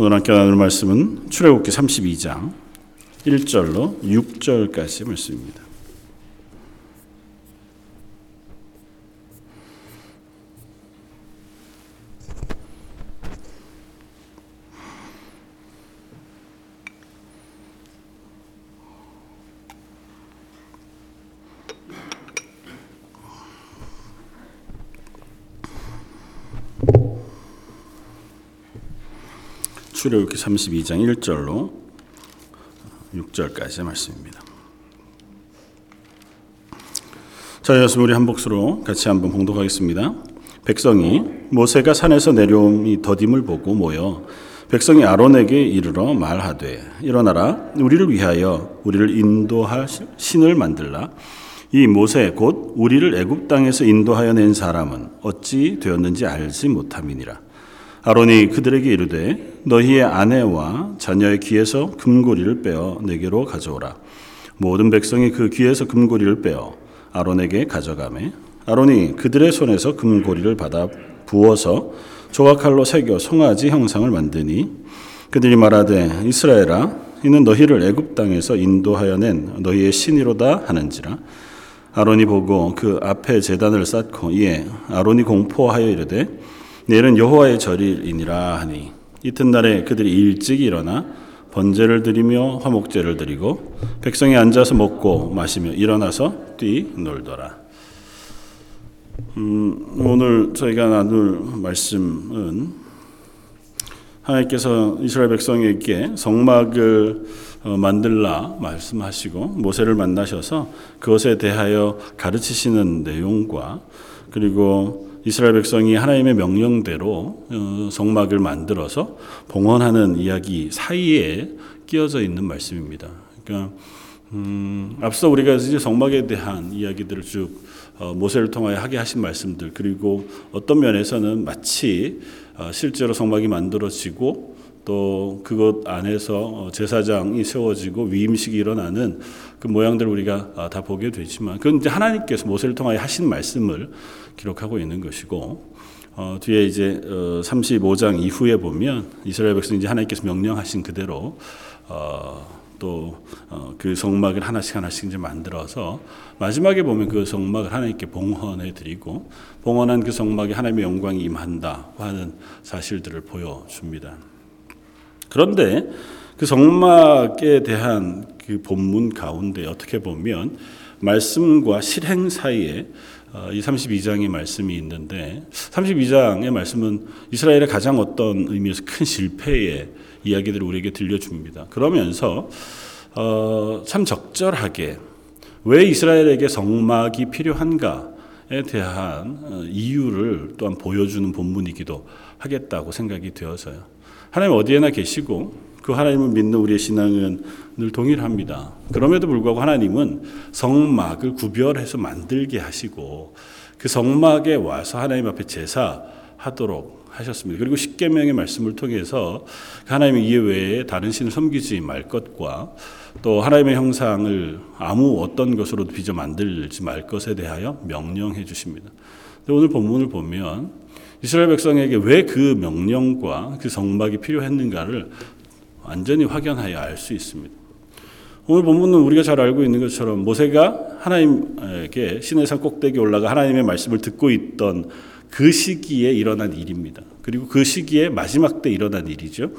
오늘 함께 나눌 말씀은 출애굽기 32장 1절로 6절까지 말씀입니다. 출애굽기 32장 1절로 6절까지의 말씀입니다. 자, 여러분 우리 한 목소로 같이 한번 봉독하겠습니다. 백성이 모세가 산에서 내려옴이 더딤을 보고 모여 백성이 아론에게 이르러 말하되 일어나라 우리를 위하여 우리를 인도할 신을 만들라 이 모세 곧 우리를 애굽 땅에서 인도하여 낸 사람은 어찌 되었는지 알지 못함이니라 아론이 그들에게 이르되 너희의 아내와 자녀의 귀에서 금고리를 빼어 내게로 가져오라. 모든 백성이 그 귀에서 금고리를 빼어 아론에게 가져가매 아론이 그들의 손에서 금고리를 받아 부어서 조각칼로 새겨 송아지 형상을 만드니 그들이 말하되 이스라엘아 이는 너희를 애굽 땅에서 인도하여 낸 너희의 신이로다 하는지라 아론이 보고 그 앞에 제단을 쌓고 이에 아론이 공포하여 이르되 내일은 여호와의 절일이니라 하니 이튿날에 그들이 일찍 일어나 번제를 드리며 화목제를 드리고 백성이 앉아서 먹고 마시며 일어나서 뛰 놀더라. 음, 오늘 저희가 나눌 말씀은 하나님께서 이스라엘 백성에게 성막을 어, 만들라 말씀하시고 모세를 만나셔서 그것에 대하여 가르치시는 내용과 그리고 이스라엘 백성이 하나님의 명령대로 어, 성막을 만들어서 봉헌하는 이야기 사이에 끼어져 있는 말씀입니다. 그러니까 음, 앞서 우리가 이제 성막에 대한 이야기들을 쭉 어, 모세를 통하여 하게 하신 말씀들 그리고 어떤 면에서는 마치 어, 실제로 성막이 만들어지고 또 그것 안에서 제사장이 세워지고 위임식이 일어나는 그 모양들을 우리가 다 보게 되지만 그건 이제 하나님께서 모세를 통하여 하신 말씀을 기록하고 있는 것이고 어, 뒤에 이제 어, 35장 이후에 보면 이스라엘 백성이 이제 하나님께서 명령하신 그대로 어, 또그 어, 성막을 하나씩 하나씩 이제 만들어서 마지막에 보면 그 성막을 하나님께 봉헌해 드리고 봉헌한 그 성막에 하나님의 영광이 임한다 하는 사실들을 보여줍니다. 그런데 그 성막에 대한 그 본문 가운데 어떻게 보면 말씀과 실행 사이에 어, 이 32장의 말씀이 있는데 32장의 말씀은 이스라엘의 가장 어떤 의미에서 큰 실패의 이야기들을 우리에게 들려줍니다. 그러면서 어, 참 적절하게 왜 이스라엘에게 성막이 필요한가에 대한 어, 이유를 또한 보여주는 본문이기도 하겠다고 생각이 되어서요. 하나님 어디에나 계시고 그 하나님을 믿는 우리의 신앙은 늘 동일합니다. 그럼에도 불구하고 하나님은 성막을 구별해서 만들게 하시고 그 성막에 와서 하나님 앞에 제사하도록 하셨습니다. 그리고 십계명의 말씀을 통해서 그 하나님의 이외에 다른 신을 섬기지 말 것과 또 하나님의 형상을 아무 어떤 것으로도 빚어 만들지 말 것에 대하여 명령해 주십니다. 오늘 본문을 보면 이스라엘 백성에게 왜 그 명령과 그 성막이 필요했는가를 완전히 확연하여 알 수 있습니다. 오늘 본문은 우리가 잘 알고 있는 것처럼 모세가 하나님에게 신의 산 꼭대기 올라가 하나님의 말씀을 듣고 있던 그 시기에 일어난 일입니다. 그리고 그 시기에 마지막 때 일어난 일이죠.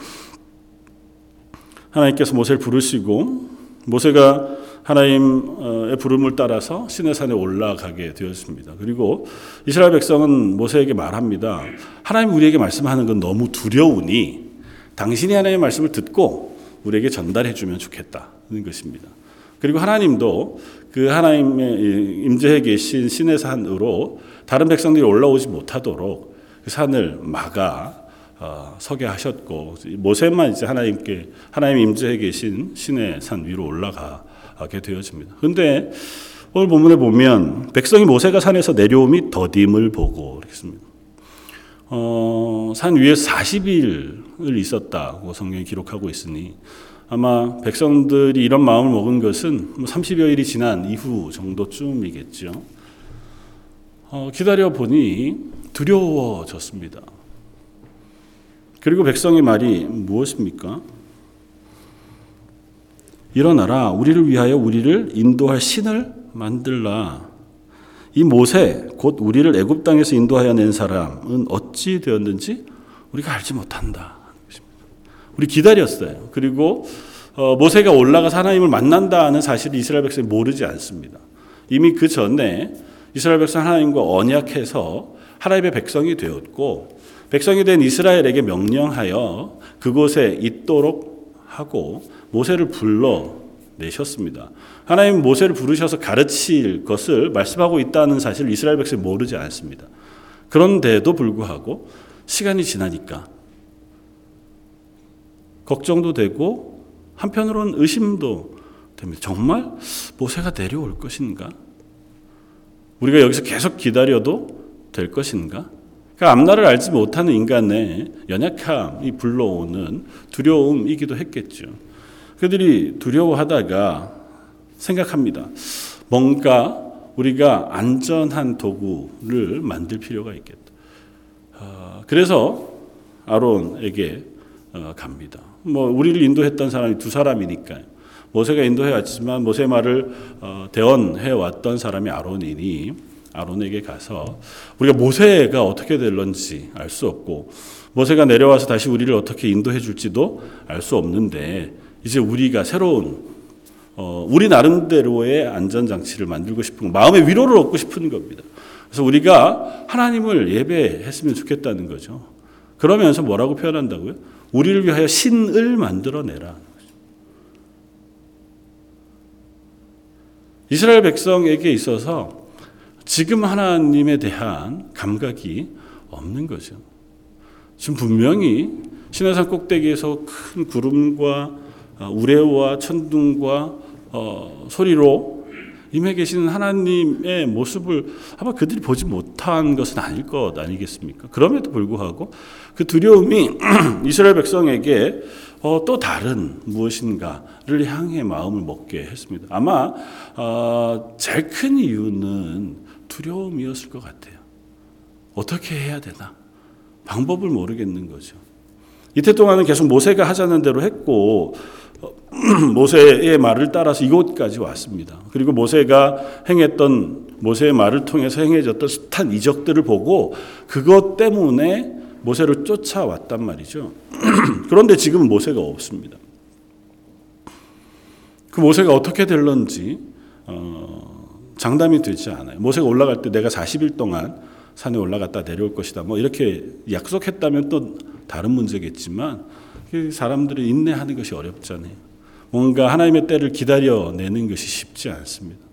하나님께서 모세를 부르시고 모세가 하나님의 부름을 따라서 신의 산에 올라가게 되었습니다. 그리고 이스라엘 백성은 모세에게 말합니다. 하나님 우리에게 말씀하는 건 너무 두려우니 당신이 하나님의 말씀을 듣고 우리에게 전달해 주면 좋겠다는 것입니다. 그리고 하나님도 그 하나님의 임재해 계신 신의 산으로 다른 백성들이 올라오지 못하도록 그 산을 막아 어, 서게 하셨고 모세만 이제 하나님께 하나님 임재해 계신 신의 산 위로 올라가 게 되어집니다. 그런데 오늘 본문에 보면 백성이 모세가 산에서 내려옴이 더딤을 보고 그랬습니다. 어, 산 위에 40일을 있었다고 성경이 기록하고 있으니 아마 백성들이 이런 마음을 먹은 것은 30여일이 뭐 지난 이후 정도쯤이겠죠. 어, 기다려 보니 두려워졌습니다. 그리고 백성의 말이 무엇입니까? 일어나라 우리를 위하여 우리를 인도할 신을 만들라. 이 모세 곧 우리를 애굽 땅에서 인도하여 낸 사람은 어찌 되었는지 우리가 알지 못한다. 우리 기다렸어요. 그리고 어, 모세가 올라가서 하나님을 만난다는 사실을 이스라엘 백성이 모르지 않습니다. 이미 그 전에 이스라엘 백성 하나님과 언약해서 하나님의 백성이 되었고 백성이 된 이스라엘에게 명령하여 그곳에 있도록 하고 모세를 불러 내셨습니다. 하나님 모세를 부르셔서 가르칠 것을 말씀하고 있다는 사실을 이스라엘 백성이 모르지 않습니다. 그런데도 불구하고 시간이 지나니까 걱정도 되고 한편으로는 의심도 됩니다. 정말 모세가 내려올 것인가? 우리가 여기서 계속 기다려도 될 것인가? 그러니까 앞날을 알지 못하는 인간의 연약함이 불러오는 두려움이기도 했겠죠. 그들이 두려워하다가 생각합니다. 뭔가 우리가 안전한 도구를 만들 필요가 있겠다. 어, 그래서 아론에게 어, 갑니다. 뭐 우리를 인도했던 사람이 두 사람이니까요. 모세가 인도해 왔지만 모세 말을 어, 대언해 왔던 사람이 아론이니 아론에게 가서 우리가 모세가 어떻게 될런지 알 수 없고 모세가 내려와서 다시 우리를 어떻게 인도해 줄지도 알 수 없는데 이제 우리가 새로운 어, 우리 나름대로의 안전 장치를 만들고 싶은 마음의 위로를 얻고 싶은 겁니다. 그래서 우리가 하나님을 예배했으면 좋겠다는 거죠. 그러면서 뭐라고 표현한다고요? 우리를 위하여 신을 만들어내라. 이스라엘 백성에게 있어서 지금 하나님에 대한 감각이 없는 거죠. 지금 분명히 신화산 꼭대기에서 큰 구름과 어, 우레와 천둥과 어, 소리로 임해 계시는 하나님의 모습을 아마 그들이 보지 못한 것은 아닐 것 아니겠습니까? 그럼에도 불구하고 그 두려움이 이스라엘 백성에게 어, 또 다른 무엇인가를 향해 마음을 먹게 했습니다. 아마 어, 제일 큰 이유는 두려움이었을 것 같아요. 어떻게 해야 되나? 방법을 모르겠는 거죠. 이태 동안은 계속 모세가 하자는 대로 했고 어, 모세의 말을 따라서 이곳까지 왔습니다. 그리고 모세가 행했던 모세의 말을 통해서 행해졌던 숱한 이적들을 보고 그것 때문에 모세를 쫓아왔단 말이죠. 그런데 지금 모세가 없습니다. 그 모세가 어떻게 될런지 어, 장담이 되지 않아요. 모세가 올라갈 때 내가 40일 동안 산에 올라갔다 내려올 것이다. 뭐 이렇게 약속했다면 또 다른 문제겠지만 사람들이 인내하는 것이 어렵잖아요. 뭔가 하나님의 때를 기다려내는 것이 쉽지 않습니다.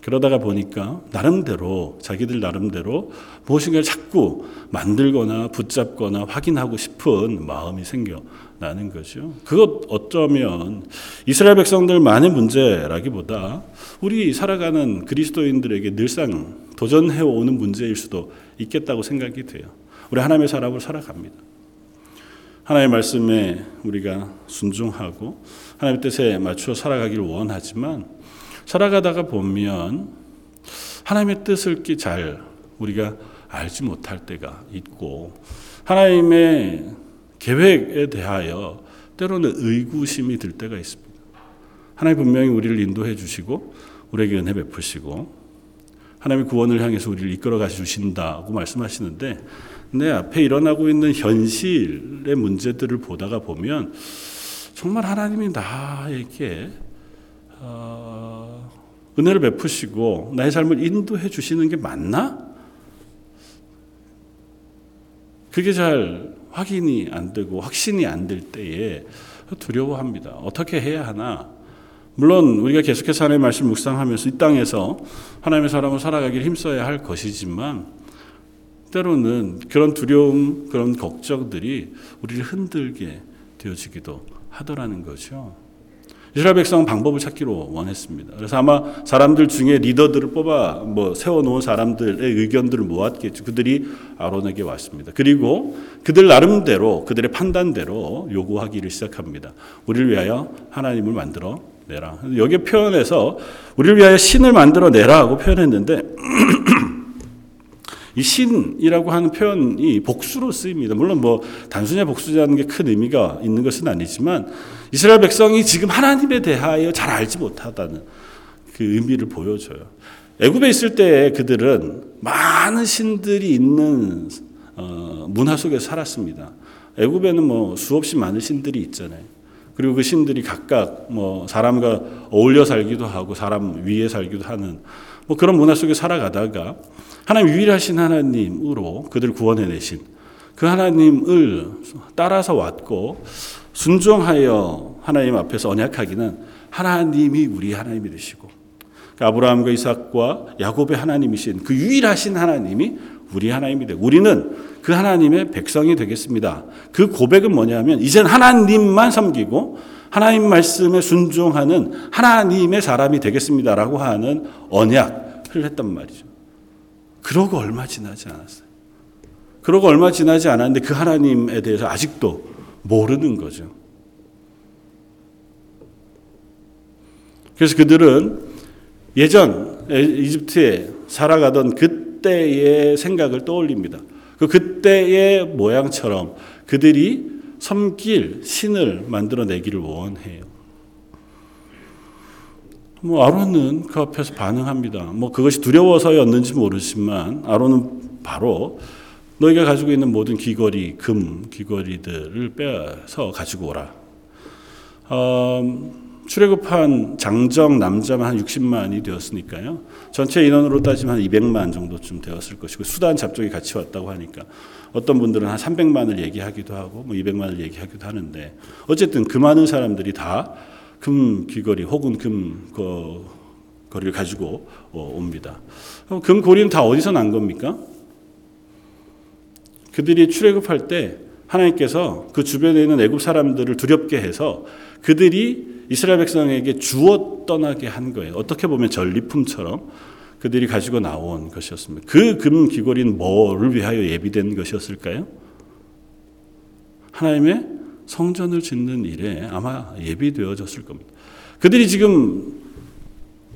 그러다가 보니까 나름대로 자기들 나름대로 무엇인가를 자꾸 만들거나 붙잡거나 확인하고 싶은 마음이 생겨나는 거죠. 그것 어쩌면 이스라엘 백성들만의 문제라기보다 우리 살아가는 그리스도인들에게 늘상 도전해 오는 문제일 수도 있겠다고 생각이 돼요. 우리 하나님의 사람을 살아갑니다. 하나님의 말씀에 우리가 순종하고 하나님의 뜻에 맞추어 살아가기를 원하지만 살아가다가 보면 하나님의 뜻을 잘 우리가 알지 못할 때가 있고 하나님의 계획에 대하여 때로는 의구심이 들 때가 있습니다. 하나님 분명히 우리를 인도해 주시고 우리에게 은혜 베푸시고 하나님의 구원을 향해서 우리를 이끌어 가 주신다고 말씀하시는데 내 앞에 일어나고 있는 현실의 문제들을 보다가 보면 정말 하나님이 나에게 어, 은혜를 베푸시고 나의 삶을 인도해 주시는 게 맞나? 그게 잘 확인이 안 되고 확신이 안 될 때에 두려워합니다. 어떻게 해야 하나? 물론 우리가 계속해서 하나님의 말씀 묵상하면서 이 땅에서 하나님의 사람을 살아가길 힘써야 할 것이지만 때로는 그런 두려움, 그런 걱정들이 우리를 흔들게 되어지기도 하더라는 거죠. 이스라엘 백성은 방법을 찾기로 원했습니다. 그래서 아마 사람들 중에 리더들을 뽑아 뭐 세워놓은 사람들의 의견들을 모았겠죠. 그들이 아론에게 왔습니다. 그리고 그들 나름대로 그들의 판단대로 요구하기를 시작합니다. 우리를 위하여 하나님을 만들어 내라. 여기 표현해서 우리를 위하여 신을 만들어 내라고 표현했는데 이 신이라고 하는 표현이 복수로 쓰입니다. 물론 뭐 단순히 복수라는 게 큰 의미가 있는 것은 아니지만 이스라엘 백성이 지금 하나님에 대하여 잘 알지 못하다는 그 의미를 보여줘요. 애굽에 있을 때 그들은 많은 신들이 있는 어, 문화 속에서 살았습니다. 애굽에는 뭐 수없이 많은 신들이 있잖아요. 그리고 그 신들이 각각 뭐 사람과 어울려 살기도 하고 사람 위에 살기도 하는 뭐 그런 문화 속에 살아가다가 하나님 유일하신 하나님으로 그들 구원해 내신 그 하나님을 따라서 왔고 순종하여 하나님 앞에서 언약하기는 하나님이 우리 하나님이 되시고 그 아브라함과 이삭과 야곱의 하나님이신 그 유일하신 하나님이 우리 하나님이 되고 우리는 그 하나님의 백성이 되겠습니다. 그 고백은 뭐냐면 이젠 하나님만 섬기고 하나님 말씀에 순종하는 하나님의 사람이 되겠습니다라고 하는 언약을 했단 말이죠. 그러고 얼마 지나지 않았어요. 그러고 얼마 지나지 않았는데 그 하나님에 대해서 아직도 모르는 거죠. 그래서 그들은 예전 이집트에 살아가던 그 때의 생각을 떠올립니다. 그 그때의 모양처럼 그들이 섬길 신을 만들어내기를 원해요. 뭐 아론은 그 앞에서 반응합니다. 뭐 그것이 두려워서였는지 모르지만 아론은 바로 너희가 가지고 있는 모든 귀걸이, 금 귀걸이들을 빼서 가지고 오라. 어, 출애굽한 장정 남자만 한 60만이 되었으니까요. 전체 인원으로 따지면 한 200만 정도쯤 되었을 것이고 수단 잡종이 같이 왔다고 하니까 어떤 분들은 한 300만을 얘기하기도 하고 뭐 200만을 얘기하기도 하는데 어쨌든 그 많은 사람들이 다 금 귀걸이 혹은 금 그, 거리를 가지고 어, 옵니다. 금 고리는 다 어디서 난 겁니까? 그들이 출애굽할 때 하나님께서 그 주변에 있는 애굽 사람들을 두렵게 해서 그들이 이스라엘 백성에게 주어 떠나게 한 거예요. 어떻게 보면 전리품처럼 그들이 가지고 나온 것이었습니다. 그 금 귀걸이는 뭐를 위하여 예비된 것이었을까요? 하나님의 성전을 짓는 일에 아마 예비되어졌을 겁니다. 그들이 지금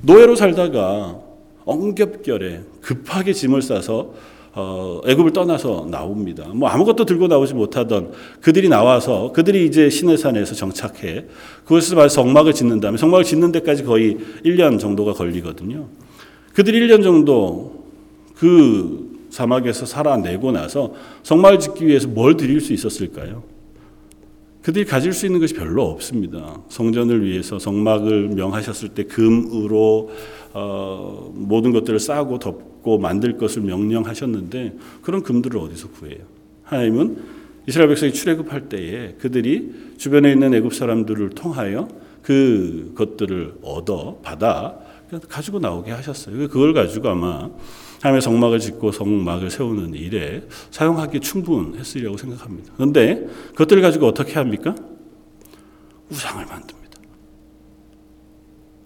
노예로 살다가 엉겹결에 급하게 짐을 싸서 어, 애굽을 떠나서 나옵니다. 뭐 아무것도 들고 나오지 못하던 그들이 나와서 그들이 이제 시내산에서 정착해 그것을 말 성막을 짓는 다음에 성막을 짓는 데까지 거의 1년 정도가 걸리거든요. 그들이 1년 정도 그 사막에서 살아내고 나서 성막을 짓기 위해서 뭘 드릴 수 있었을까요? 그들이 가질 수 있는 것이 별로 없습니다. 성전을 위해서 성막을 명하셨을 때 금으로 어, 모든 것들을 싸고 덮고 만들 것을 명령하셨는데 그런 금들을 어디서 구해요? 하나님은 이스라엘 백성이 출애굽할 때에 그들이 주변에 있는 애굽 사람들을 통하여 그 것들을 얻어 받아 가지고 나오게 하셨어요. 그걸 가지고 아마 하나님의 성막을 짓고 성막을 세우는 일에 사용하기 충분했으리라고 생각합니다. 그런데 그것들을 가지고 어떻게 합니까? 우상을 만듭니다.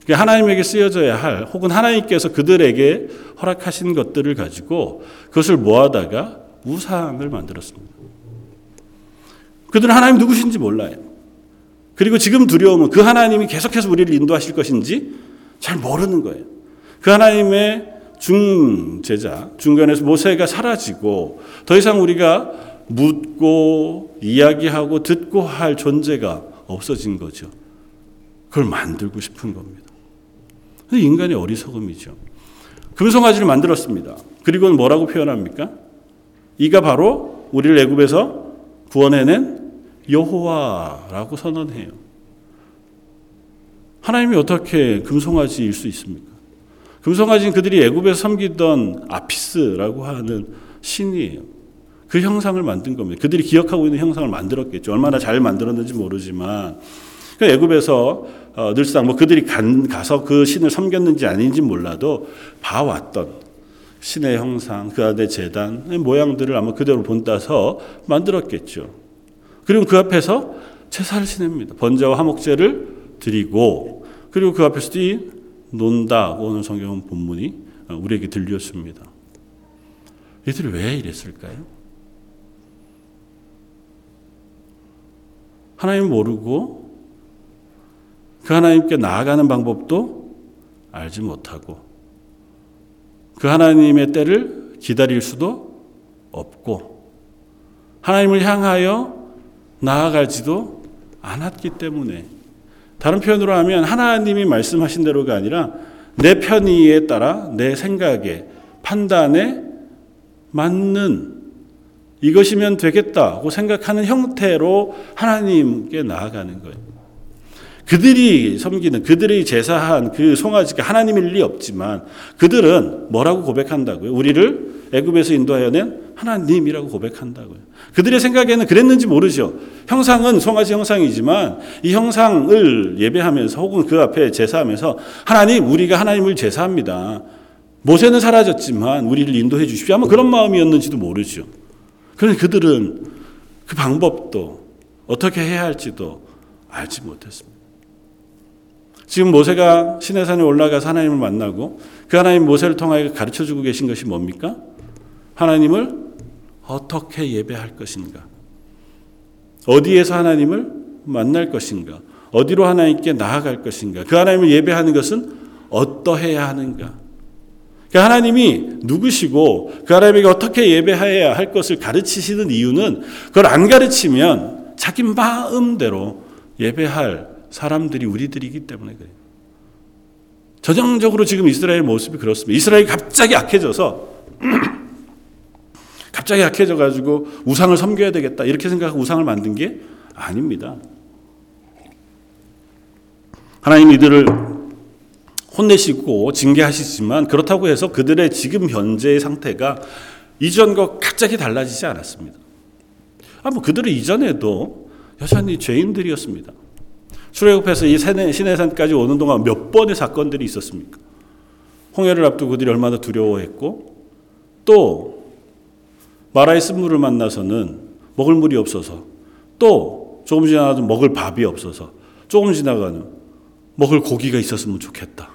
하나님에게 쓰여져야 할 혹은 하나님께서 그들에게 허락하신 것들을 가지고 그것을 모아다가 우상을 만들었습니다. 그들은 하나님 누구신지 몰라요. 그리고 지금 두려움은 그 하나님이 계속해서 우리를 인도하실 것인지 잘 모르는 거예요. 그 하나님의 중제자, 중간에서 모세가 사라지고 더 이상 우리가 묻고 이야기하고 듣고 할 존재가 없어진 거죠. 그걸 만들고 싶은 겁니다. 인간의 어리석음이죠. 금송아지를 만들었습니다. 그리고는 뭐라고 표현합니까? 이가 바로 우리를 애굽에서 구원해낸 여호와라고 선언해요. 하나님이 어떻게 금송아지일 수 있습니까? 금송아지는 그들이 애굽에서 섬기던 아피스라고 하는 신이에요. 그 형상을 만든 겁니다. 그들이 기억하고 있는 형상을 만들었겠죠. 얼마나 잘 만들었는지 모르지만 그 애굽에서 어, 늘상 뭐 그들이 간, 가서 그 신을 섬겼는지 아닌지 몰라도 봐왔던 신의 형상, 그 안에 재단 모양들을 아마 그대로 본따서 만들었겠죠. 그리고 그 앞에서 제사를 지냅니다. 번제와 화목제를 드리고 그리고 그 앞에서 논다고 하는 성경 본문이 우리에게 들렸습니다. 이들이 왜 이랬을까요? 하나님 모르고 그 하나님께 나아가는 방법도 알지 못하고 그 하나님의 때를 기다릴 수도 없고 하나님을 향하여 나아가지도 않았기 때문에 다른 표현으로 하면 하나님이 말씀하신 대로가 아니라 내 편의에 따라 내 생각에 판단에 맞는 이것이면 되겠다고 생각하는 형태로 하나님께 나아가는 거예요. 그들이 섬기는 그들이 제사한 그 송아지가 하나님일 리 없지만 그들은 뭐라고 고백한다고요? 우리를 애굽에서 인도하여낸 하나님이라고 고백한다고요. 그들의 생각에는 그랬는지 모르죠. 형상은 송아지 형상이지만 이 형상을 예배하면서 혹은 그 앞에 제사하면서 하나님 우리가 하나님을 제사합니다. 모세는 사라졌지만 우리를 인도해 주십시오. 아마 그런 마음이었는지도 모르죠. 그런데 그들은 그 방법도 어떻게 해야 할지도 알지 못했습니다. 지금 모세가 시내산에 올라가서 하나님을 만나고 그 하나님 모세를 통하여 가르쳐 주고 계신 것이 뭡니까? 하나님을 어떻게 예배할 것인가? 어디에서 하나님을 만날 것인가? 어디로 하나님께 나아갈 것인가? 그 하나님을 예배하는 것은 어떠해야 하는가? 그 하나님이 누구시고 그 하나님에게 어떻게 예배해야 할 것을 가르치시는 이유는 그걸 안 가르치면 자기 마음대로 예배할 사람들이 우리들이기 때문에 그래요. 전형적으로 지금 이스라엘 모습이 그렇습니다. 이스라엘이 갑자기 약해져서 갑자기 약해져 가지고 우상을 섬겨야 되겠다 이렇게 생각하고 우상을 만든 게 아닙니다. 하나님 이들을 혼내시고 징계하시지만 그렇다고 해서 그들의 지금 현재의 상태가 이전과 갑자기 달라지지 않았습니다. 아, 뭐 그들은 이전에도 여전히 죄인들이었습니다. 출애굽해서 이 시내산까지 오는 동안 몇 번의 사건들이 있었습니까? 홍해를 앞두고 그들이 얼마나 두려워했고 또 마라의 쓴물을 만나서는 먹을 물이 없어서 또 조금 지나가도 먹을 밥이 없어서 조금 지나가는 먹을 고기가 있었으면 좋겠다.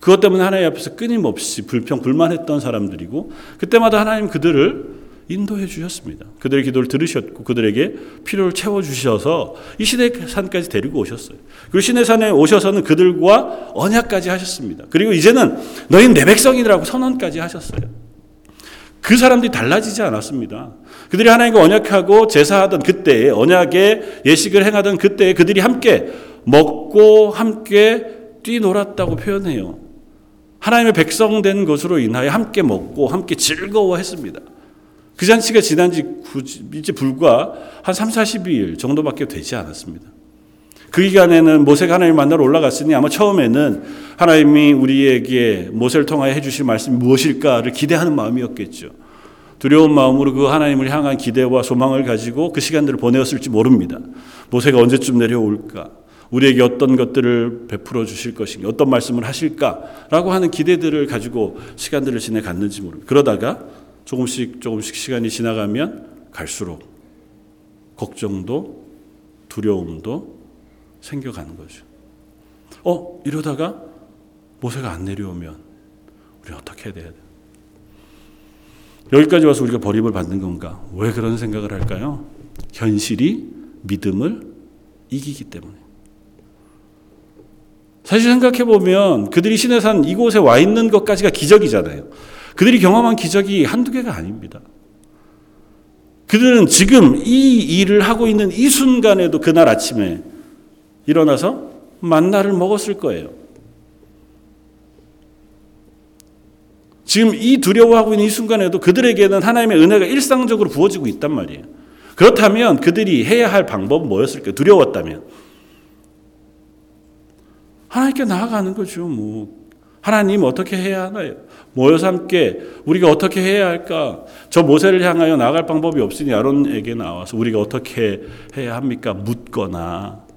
그것 때문에 하나님 앞에서 끊임없이 불평 불만했던 사람들이고 그때마다 하나님 그들을 인도해 주셨습니다. 그들의 기도를 들으셨고 그들에게 필요를 채워 주셔서 이 시내 산까지 데리고 오셨어요. 그리고 시내 산에 오셔서는 그들과 언약까지 하셨습니다. 그리고 이제는 너희는 내 백성이라고 선언까지 하셨어요. 그 사람들이 달라지지 않았습니다. 그들이 하나님과 언약하고 제사하던 그때에 언약의 예식을 행하던 그때에 그들이 함께 먹고 함께 뛰놀았다고 표현해요. 하나님의 백성 된 것으로 인하여 함께 먹고 함께 즐거워했습니다. 그 잔치가 지난 지 이제 불과 한 3, 40일 정도밖에 되지 않았습니다. 그 기간에는 모세가 하나님 만나러 올라갔으니 아마 처음에는 하나님이 우리에게 모세를 통하여 해주실 말씀이 무엇일까를 기대하는 마음이었겠죠. 두려운 마음으로 그 하나님을 향한 기대와 소망을 가지고 그 시간들을 보내었을지 모릅니다. 모세가 언제쯤 내려올까? 우리에게 어떤 것들을 베풀어 주실 것인가? 어떤 말씀을 하실까?라고 하는 기대들을 가지고 시간들을 지내갔는지 모릅니다. 그러다가 조금씩 조금씩 시간이 지나가면 갈수록 걱정도 두려움도 생겨가는 거죠. 어, 이러다가 모세가 안 내려오면 우리 어떻게 해야 돼요? 여기까지 와서 우리가 버림을 받는 건가? 왜 그런 생각을 할까요? 현실이 믿음을 이기기 때문에. 사실 생각해 보면 그들이 시내산 이곳에 와 있는 것까지가 기적이잖아요. 그들이 경험한 기적이 한두 개가 아닙니다. 그들은 지금 이 일을 하고 있는 이 순간에도 그날 아침에 일어나서 만나를 먹었을 거예요. 지금 이 두려워하고 있는 이 순간에도 그들에게는 하나님의 은혜가 일상적으로 부어지고 있단 말이에요. 그렇다면 그들이 해야 할 방법은 뭐였을까요? 두려웠다면. 하나님께 나아가는 거죠. 뭐 하나님 어떻게 해야 하나요? 모여서 함께 우리가 어떻게 해야 할까? 저 모세를 향하여 나갈 방법이 없으니 아론에게 나와서 우리가 어떻게 해야 합니까? 묻거나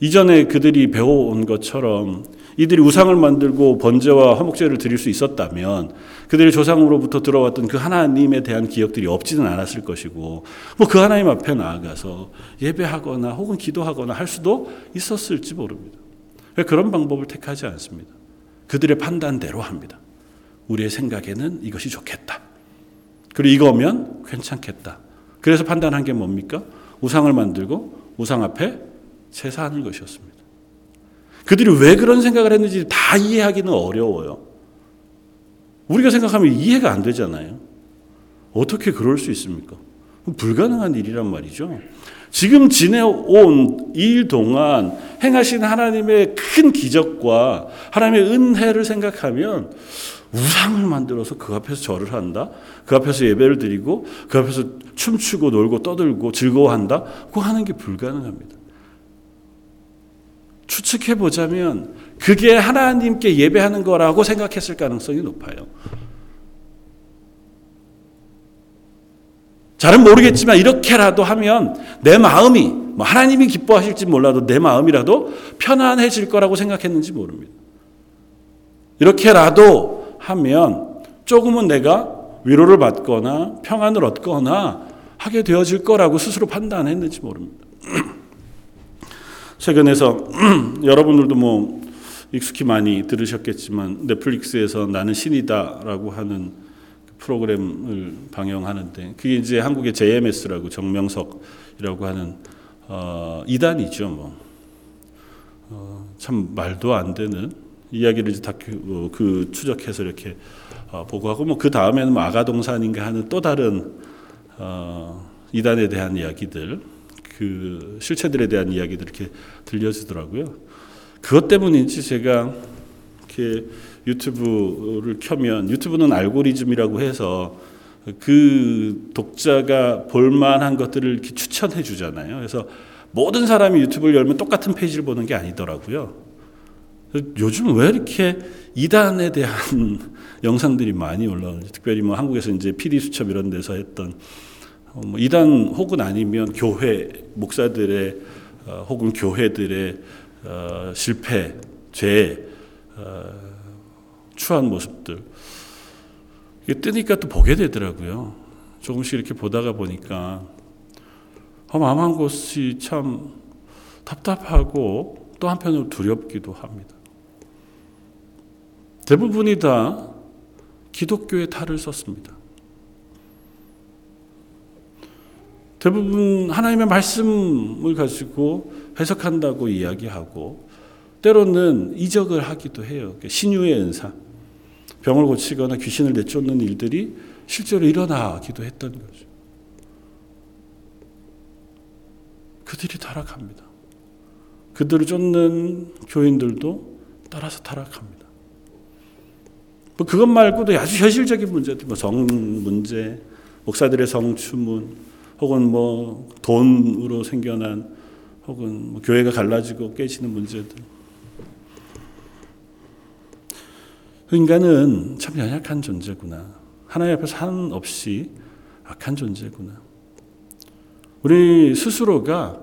이전에 그들이 배워온 것처럼 이들이 우상을 만들고 번제와 화목제를 드릴 수 있었다면 그들의 조상으로부터 들어왔던 그 하나님에 대한 기억들이 없지는 않았을 것이고 뭐 그 하나님 앞에 나아가서 예배하거나 혹은 기도하거나 할 수도 있었을지 모릅니다. 그런 방법을 택하지 않습니다. 그들의 판단대로 합니다. 우리의 생각에는 이것이 좋겠다. 그리고 이거면 괜찮겠다. 그래서 판단한 게 뭡니까? 우상을 만들고 우상 앞에 제사하는 것이었습니다. 그들이 왜 그런 생각을 했는지 다 이해하기는 어려워요. 우리가 생각하면 이해가 안 되잖아요. 어떻게 그럴 수 있습니까? 불가능한 일이란 말이죠. 지금 지내온 이 일 동안 행하신 하나님의 큰 기적과 하나님의 은혜를 생각하면 우상을 만들어서 그 앞에서 절을 한다. 그 앞에서 예배를 드리고 그 앞에서 춤추고 놀고 떠들고 즐거워한다. 그거 하는 게 불가능합니다. 추측해 보자면 그게 하나님께 예배하는 거라고 생각했을 가능성이 높아요. 잘은 모르겠지만 이렇게라도 하면 내 마음이 뭐 하나님이 기뻐하실지 몰라도 내 마음이라도 편안해질 거라고 생각했는지 모릅니다. 이렇게라도 하면 조금은 내가 위로를 받거나 평안을 얻거나 하게 되어질 거라고 스스로 판단했는지 모릅니다. 최근에서 여러분들도 뭐 익숙히 많이 들으셨겠지만 넷플릭스에서 나는 신이다라고 하는 프로그램을 방영하는데 그게 이제 한국의 JMS라고 정명석이라고 하는 어, 이단이죠. 뭐. 어, 참 말도 안 되는 이야기를 이제 다큐 어, 그 추적해서 이렇게 어, 보고하고 뭐 그 다음에는 뭐 아가동산인가 하는 또 다른 어, 이단에 대한 이야기들 그 실체들에 대한 이야기들 이렇게 들려주더라고요. 그것 때문인지 제가 이렇게 유튜브를 켜면 유튜브는 알고리즘이라고 해서 그 독자가 볼만한 것들을 이렇게 추천해 주잖아요. 그래서 모든 사람이 유튜브를 열면 똑같은 페이지를 보는 게 아니더라고요. 요즘 왜 이렇게 이단에 대한 영상들이 많이 올라오는지 특별히 뭐 한국에서 이제 PD 수첩 이런 데서 했던 어, 뭐 이단 혹은 아니면 교회 목사들의 어, 혹은 교회들의 어, 실패, 죄, 추한 모습들 이게 뜨니까 또 보게 되더라고요. 조금씩 이렇게 보다가 보니까 험한 곳이 참 답답하고 또 한편으로 두렵기도 합니다. 대부분이 다 기독교의 탈을 썼습니다. 대부분 하나님의 말씀을 가지고 해석한다고 이야기하고 때로는 이적을 하기도 해요. 신유의 은사, 병을 고치거나 귀신을 내쫓는 일들이 실제로 일어나기도 했던 거죠. 그들이 타락합니다. 그들을 쫓는 교인들도 따라서 타락합니다. 뭐 그것 말고도 아주 현실적인 문제들, 뭐 성 문제, 목사들의 성추문, 혹은 뭐 돈으로 생겨난 혹은 뭐 교회가 갈라지고 깨지는 문제들. 인간은 참 연약한 존재구나. 하나님 앞에서 한 없이 악한 존재구나. 우리 스스로가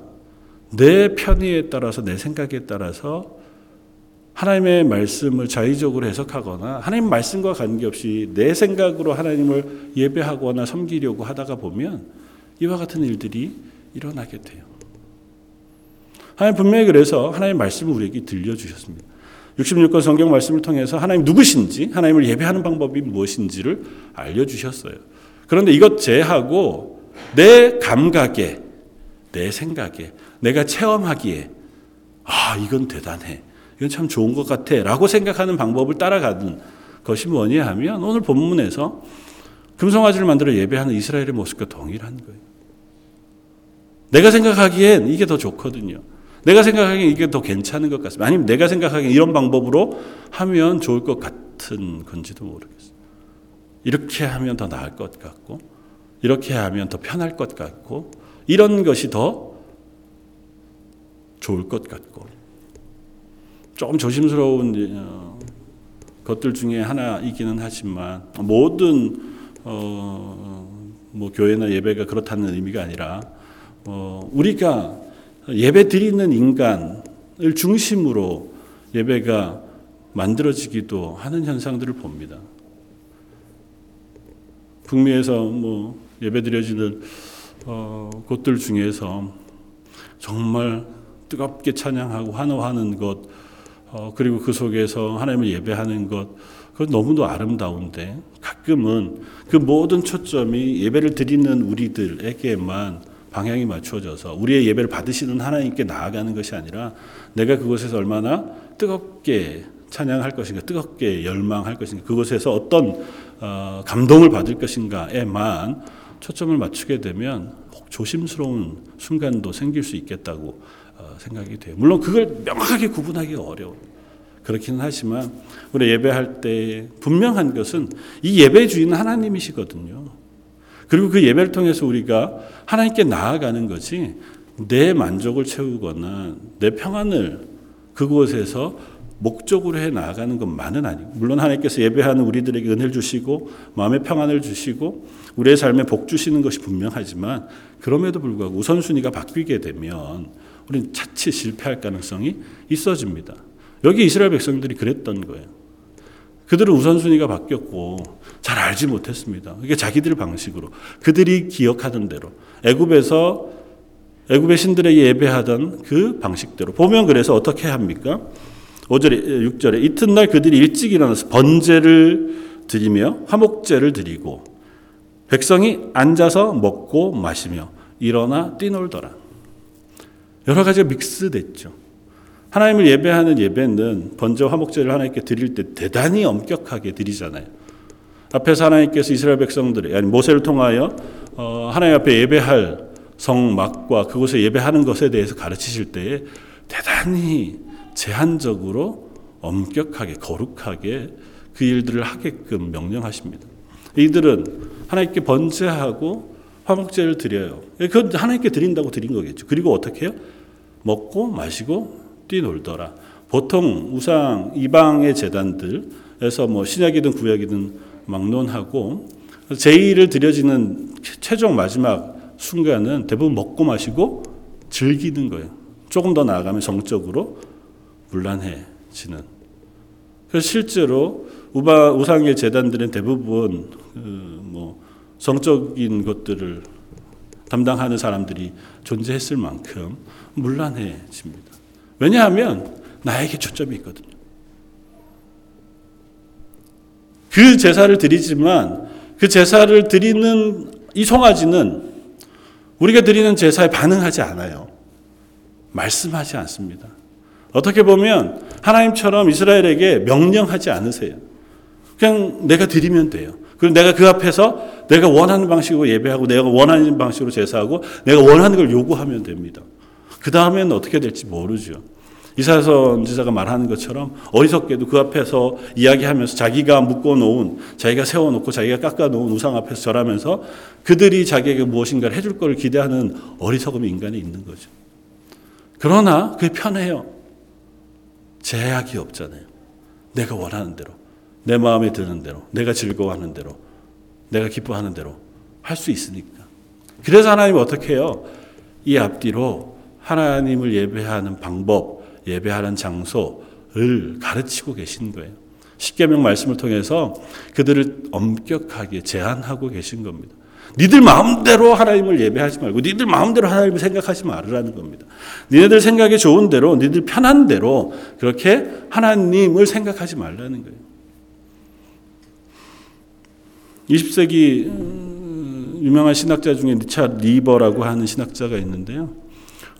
내 편의에 따라서 내 생각에 따라서 하나님의 말씀을 자의적으로 해석하거나 하나님 말씀과 관계없이 내 생각으로 하나님을 예배하거나 섬기려고 하다가 보면 이와 같은 일들이 일어나게 돼요. 하나님 분명히 그래서 하나님 말씀을 우리에게 들려주셨습니다. 66권 성경 말씀을 통해서 하나님 누구신지, 하나님을 예배하는 방법이 무엇인지를 알려주셨어요. 그런데 이것 제하고 내 감각에, 내 생각에, 내가 체험하기에, 아, 이건 대단해. 이건 참 좋은 것 같아. 라고 생각하는 방법을 따라가는 것이 뭐냐 하면 오늘 본문에서 금송아지를 만들어 예배하는 이스라엘의 모습과 동일한 거예요. 내가 생각하기엔 이게 더 좋거든요. 내가 생각하기엔 이게 더 괜찮은 것 같습니다. 아니면 내가 생각하기엔 이런 방법으로 하면 좋을 것 같은 건지도 모르겠어요. 이렇게 하면 더 나을 것 같고, 이렇게 하면 더 편할 것 같고, 이런 것이 더 좋을 것 같고, 조금 조심스러운 어, 것들 중에 하나이기는 하지만 모든 어, 뭐 교회나 예배가 그렇다는 의미가 아니라 어, 우리가 예배 드리는 인간을 중심으로 예배가 만들어지기도 하는 현상들을 봅니다. 북미에서 뭐 예배 드려지는 어, 곳들 중에서 정말 뜨겁게 찬양하고 환호하는 것, 어, 그리고 그 속에서 하나님을 예배하는 것, 그건 너무도 아름다운데 가끔은 그 모든 초점이 예배를 드리는 우리들에게만 방향이 맞춰져서 우리의 예배를 받으시는 하나님께 나아가는 것이 아니라 내가 그곳에서 얼마나 뜨겁게 찬양할 것인가, 뜨겁게 열망할 것인가, 그곳에서 어떤 어, 감동을 받을 것인가에만 초점을 맞추게 되면 조심스러운 순간도 생길 수 있겠다고 어, 생각이 돼요. 물론 그걸 명확하게 구분하기 어려워요. 그렇기는 하지만 우리 예배할 때 분명한 것은 이 예배 주인은 하나님이시거든요. 그리고 그 예배를 통해서 우리가 하나님께 나아가는 것이 내 만족을 채우거나 내 평안을 그곳에서 목적으로 해 나아가는 것만은 아니고 물론 하나님께서 예배하는 우리들에게 은혜를 주시고 마음의 평안을 주시고 우리의 삶에 복 주시는 것이 분명하지만 그럼에도 불구하고 우선순위가 바뀌게 되면 우리는 자칫 실패할 가능성이 있어집니다. 여기 이스라엘 백성들이 그랬던 거예요. 그들은 우선순위가 바뀌었고 잘 알지 못했습니다. 이게 자기들 방식으로 그들이 기억하던 대로 애굽에서 애굽의 신들에게 예배하던 그 방식대로 보면 그래서 어떻게 합니까? 5절에 6절에 이튿날 그들이 일찍 일어나서 번제를 드리며 화목제를 드리고 백성이 앉아서 먹고 마시며 일어나 뛰놀더라. 여러 가지가 믹스됐죠. 하나님을 예배하는 예배는 번제 화목제를 하나님께 드릴 때 대단히 엄격하게 드리잖아요. 앞에서 하나님께서 이스라엘 백성들이 아니 모세를 통하여 어, 하나님 앞에 예배할 성막과 그곳에 예배하는 것에 대해서 가르치실 때에 대단히 제한적으로 엄격하게 거룩하게 그 일들을 하게끔 명령하십니다. 이들은 하나님께 번제하고 화목제를 드려요. 그 하나님께 드린다고 드린 거겠죠. 그리고 어떻게 해요? 먹고 마시고 뛰놀더라. 보통 우상 이방의 재단들에서 뭐 신약이든 구약이든 막론하고 제의를 드려지는 최종 마지막 순간은 대부분 먹고 마시고 즐기는 거예요. 조금 더 나아가면 정적으로 불란해지는. 그래서 실제로 우바, 우상의 재단들은 대부분 그 뭐 성적인 것들을 담당하는 사람들이 존재했을 만큼 문란해집니다. 왜냐하면 나에게 초점이 있거든요. 그 제사를 드리지만 그 제사를 드리는 이 송아지는 우리가 드리는 제사에 반응하지 않아요. 말씀하지 않습니다. 어떻게 보면 하나님처럼 이스라엘에게 명령하지 않으세요. 그냥 내가 드리면 돼요. 그리고 내가 그 앞에서 내가 원하는 방식으로 예배하고 내가 원하는 방식으로 제사하고 내가 원하는 걸 요구하면 됩니다. 그 다음에는 어떻게 될지 모르죠. 이사야 선지자가 말하는 것처럼 어리석게도 그 앞에서 이야기하면서 자기가 묶어놓은 자기가 세워놓고 자기가 깎아놓은 우상 앞에서 절하면서 그들이 자기에게 무엇인가를 해줄 것을 기대하는 어리석음이 인간에 있는 거죠. 그러나 그게 편해요. 제약이 없잖아요. 내가 원하는 대로, 내 마음에 드는 대로, 내가 즐거워하는 대로, 내가 기뻐하는 대로 할 수 있으니까. 그래서 하나님 어떻게 해요? 이 앞뒤로 하나님을 예배하는 방법, 예배하는 장소를 가르치고 계신 거예요. 십계명 말씀을 통해서 그들을 엄격하게 제한하고 계신 겁니다. 니들 마음대로 하나님을 예배하지 말고 니들 마음대로 하나님을 생각하지 말으라는 겁니다. 니네들 생각이 좋은 대로 니들 편한 대로 그렇게 하나님을 생각하지 말라는 거예요. 20세기 음, 유명한 신학자 중에 리차 리버라고 하는 신학자가 있는데요.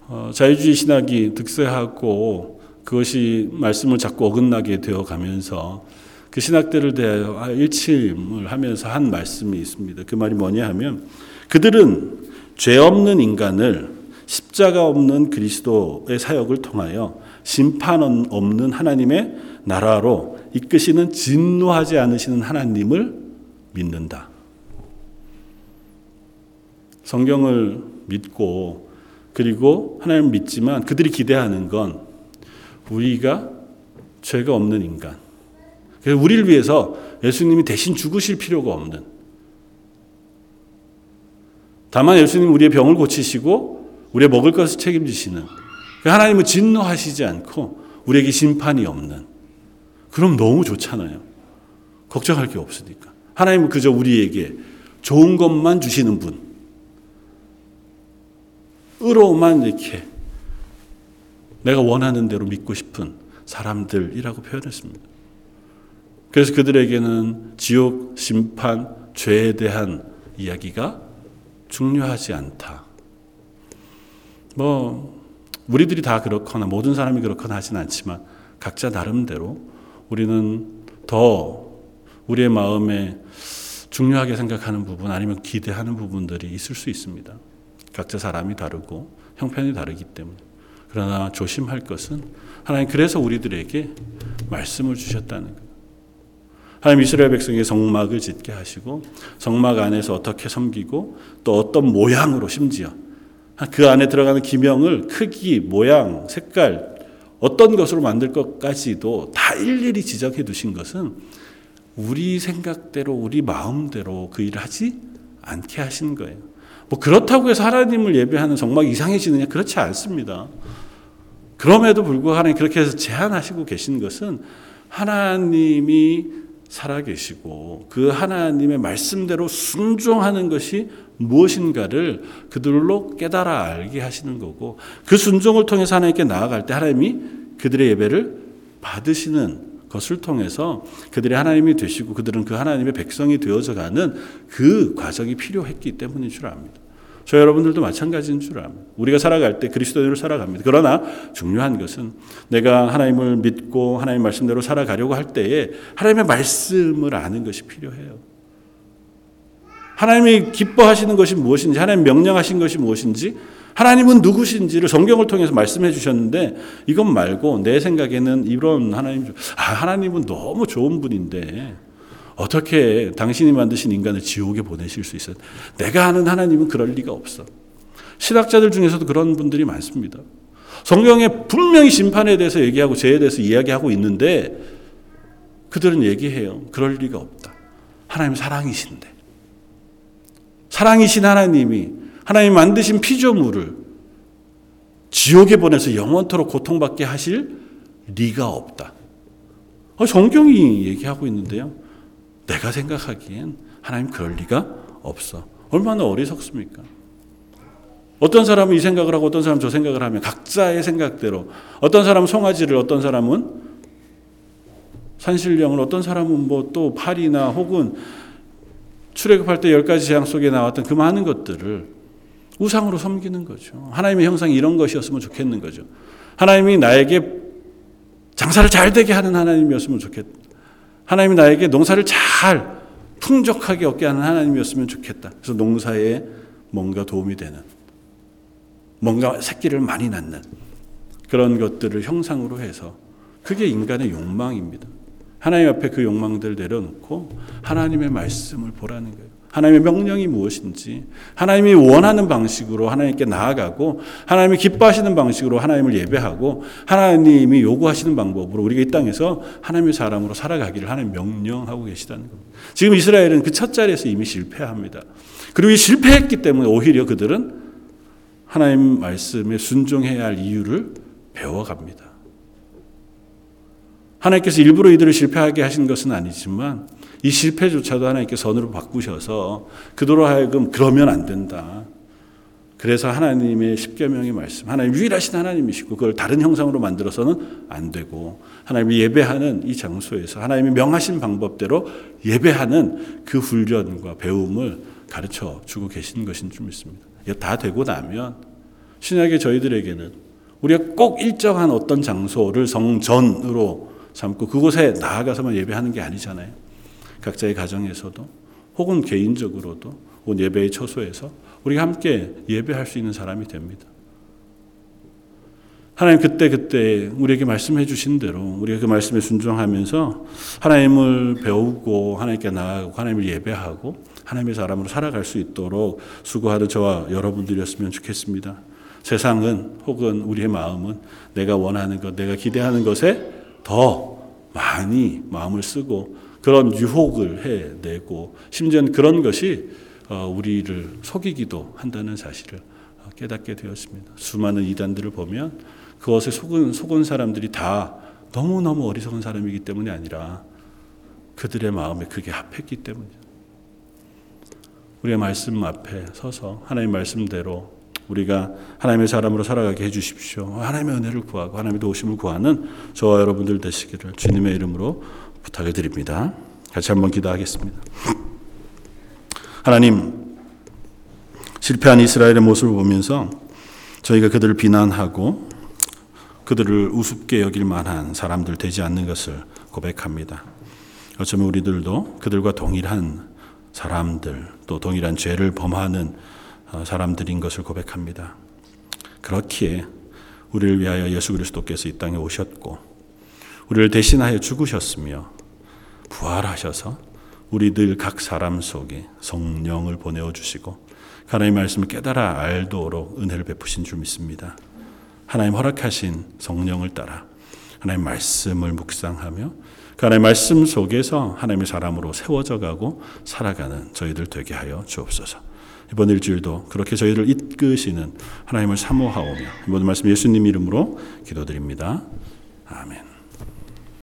어, 자유주의 신학이 득세하고 그것이 말씀을 자꾸 어긋나게 되어 가면서 그 신학들을 대하여 일침을 하면서 한 말씀이 있습니다. 그 말이 뭐냐 하면 그들은 죄 없는 인간을 십자가 없는 그리스도의 사역을 통하여 심판 없는 하나님의 나라로 이끄시는 진노하지 않으시는 하나님을 믿는다. 성경을 믿고 그리고 하나님을 믿지만 그들이 기대하는 건 우리가 죄가 없는 인간, 그래서 우리를 위해서 예수님이 대신 죽으실 필요가 없는. 다만 예수님 우리의 병을 고치시고 우리의 먹을 것을 책임지시는. 그 하나님은 진노하시지 않고 우리에게 심판이 없는. 그럼 너무 좋잖아요. 걱정할 게 없으니까. 하나님은 그저 우리에게 좋은 것만 주시는 분. 으로만 이렇게 내가 원하는 대로 믿고 싶은 사람들이라고 표현했습니다. 그래서 그들에게는 지옥, 심판, 죄에 대한 이야기가 중요하지 않다. 뭐, 우리들이 다 그렇거나 모든 사람이 그렇거나 하진 않지만 각자 나름대로 우리는 더 우리의 마음에 중요하게 생각하는 부분 아니면 기대하는 부분들이 있을 수 있습니다. 각자 사람이 다르고 형편이 다르기 때문에. 그러나 조심할 것은 하나님 그래서 우리들에게 말씀을 주셨다는 것. 하나님 이스라엘 백성에게 성막을 짓게 하시고 성막 안에서 어떻게 섬기고 또 어떤 모양으로 심지어 그 안에 들어가는 기명을 크기, 모양, 색깔 어떤 것으로 만들 것까지도 다 일일이 지적해 두신 것은 우리 생각대로 우리 마음대로 그 일을 하지 않게 하신 거예요. 뭐 그렇다고 해서 하나님을 예배하는 성막이 이상해지느냐 그렇지 않습니다. 그럼에도 불구하고 하나님 그렇게 해서 제한하시고 계신 것은 하나님이 살아계시고 그 하나님의 말씀대로 순종하는 것이 무엇인가를 그들로 깨달아 알게 하시는 거고 그 순종을 통해서 하나님께 나아갈 때 하나님이 그들의 예배를 받으시는 것을 통해서 그들의 하나님이 되시고 그들은 그 하나님의 백성이 되어져 가는 그 과정이 필요했기 때문인 줄 압니다. 저 여러분들도 마찬가지인 줄 압니다. 우리가 살아갈 때 그리스도인으로 살아갑니다. 그러나 중요한 것은 내가 하나님을 믿고 하나님 말씀대로 살아가려고 할 때에 하나님의 말씀을 아는 것이 필요해요. 하나님이 기뻐하시는 것이 무엇인지, 하나님 명령하신 것이 무엇인지, 하나님은 누구신지를 성경을 통해서 말씀해 주셨는데 이것 말고 내 생각에는 이런 하나님, 아, 하나님은 너무 좋은 분인데 어떻게 당신이 만드신 인간을 지옥에 보내실 수 있어요? 내가 아는 하나님은 그럴 리가 없어. 신학자들 중에서도 그런 분들이 많습니다. 성경에 분명히 심판에 대해서 얘기하고 죄에 대해서 이야기하고 있는데 그들은 얘기해요. 그럴 리가 없다. 하나님 사랑이신데. 사랑이신 하나님이 하나님 만드신 피조물을 지옥에 보내서 영원토록 고통받게 하실 리가 없다. 어, 성경이 얘기하고 있는데요. 내가 생각하기엔 하나님 그럴 리가 없어. 얼마나 어리석습니까? 어떤 사람은 이 생각을 하고 어떤 사람은 저 생각을 하면 각자의 생각대로 어떤 사람은 송아지를 어떤 사람은 산신령을 어떤 사람은 뭐 또 파리나 혹은 출애굽할 때 열 가지 재앙 속에 나왔던 그 많은 것들을 우상으로 섬기는 거죠. 하나님의 형상이 이런 것이었으면 좋겠는 거죠. 하나님이 나에게 장사를 잘 되게 하는 하나님이었으면 좋겠다. 하나님이 나에게 농사를 잘 풍족하게 얻게 하는 하나님이었으면 좋겠다. 그래서 농사에 뭔가 도움이 되는, 뭔가 새끼를 많이 낳는 그런 것들을 형상으로 해서 그게 인간의 욕망입니다. 하나님 앞에 그 욕망들을 내려놓고 하나님의 말씀을 보라는 거예요. 하나님의 명령이 무엇인지, 하나님이 원하는 방식으로 하나님께 나아가고, 하나님이 기뻐하시는 방식으로 하나님을 예배하고, 하나님이 요구하시는 방법으로 우리가 이 땅에서 하나님의 사람으로 살아가기를 하나님 명령하고 계시다는 겁니다. 지금 이스라엘은 그 첫 자리에서 이미 실패합니다. 그리고 이 실패했기 때문에 오히려 그들은 하나님 말씀에 순종해야 할 이유를 배워갑니다. 하나님께서 일부러 이들을 실패하게 하신 것은 아니지만 이 실패조차도 하나님께 선으로 바꾸셔서 그도로 하여금 그러면 안 된다. 그래서 하나님의 십계명의 말씀, 하나님 유일하신 하나님이시고 그걸 다른 형상으로 만들어서는 안 되고 하나님이 예배하는 이 장소에서 하나님이 명하신 방법대로 예배하는 그 훈련과 배움을 가르쳐 주고 계신 것인 줄 믿습니다. 다 되고 나면 신약의 저희들에게는 우리가 꼭 일정한 어떤 장소를 성전으로 삼고 그곳에 나아가서만 예배하는 게 아니잖아요. 각자의 가정에서도 혹은 개인적으로도 혹은 예배의 처소에서 우리가 함께 예배할 수 있는 사람이 됩니다. 하나님 그때 그때 우리에게 말씀해 주신 대로 우리가 그 말씀에 순종하면서 하나님을 배우고 하나님께 나아가고 하나님을 예배하고 하나님의 사람으로 살아갈 수 있도록 수고하는 저와 여러분들이었으면 좋겠습니다. 세상은 혹은 우리의 마음은 내가 원하는 것, 내가 기대하는 것에 더 많이 마음을 쓰고 그런 유혹을 해내고 심지어는 그런 것이 어, 우리를 속이기도 한다는 사실을 어, 깨닫게 되었습니다. 수많은 이단들을 보면 그것에 속은, 속은 사람들이 다 너무너무 어리석은 사람이기 때문이 아니라 그들의 마음에 그게 합했기 때문이죠. 우리의 말씀 앞에 서서 하나님 말씀대로 우리가 하나님의 사람으로 살아가게 해주십시오. 하나님의 은혜를 구하고 하나님의 도우심을 구하는 저와 여러분들 되시기를 주님의 이름으로 부탁을 드립니다. 같이 한번 기도하겠습니다. 하나님, 실패한 이스라엘의 모습을 보면서 저희가 그들을 비난하고 그들을 우습게 여길 만한 사람들 되지 않는 것을 고백합니다. 어쩌면 우리들도 그들과 동일한 사람들 또 동일한 죄를 범하는 어, 사람들인 것을 고백합니다. 그렇기에 우리를 위하여 예수 그리스도께서 이 땅에 오셨고 우리를 대신하여 죽으셨으며 부활하셔서 우리들 각 사람 속에 성령을 보내어 주시고 하나님의 말씀을 깨달아 알도록 은혜를 베푸신 줄 믿습니다. 하나님 허락하신 성령을 따라 하나님 말씀을 묵상하며 그 하나님의 말씀 속에서 하나님의 사람으로 세워져 가고 살아가는 저희들 되게 하여 주옵소서. 이번 일주일도 그렇게 저희를 이끄시는 하나님을 사모하오며 이번 말씀 예수님 이름으로 기도드립니다. 아멘.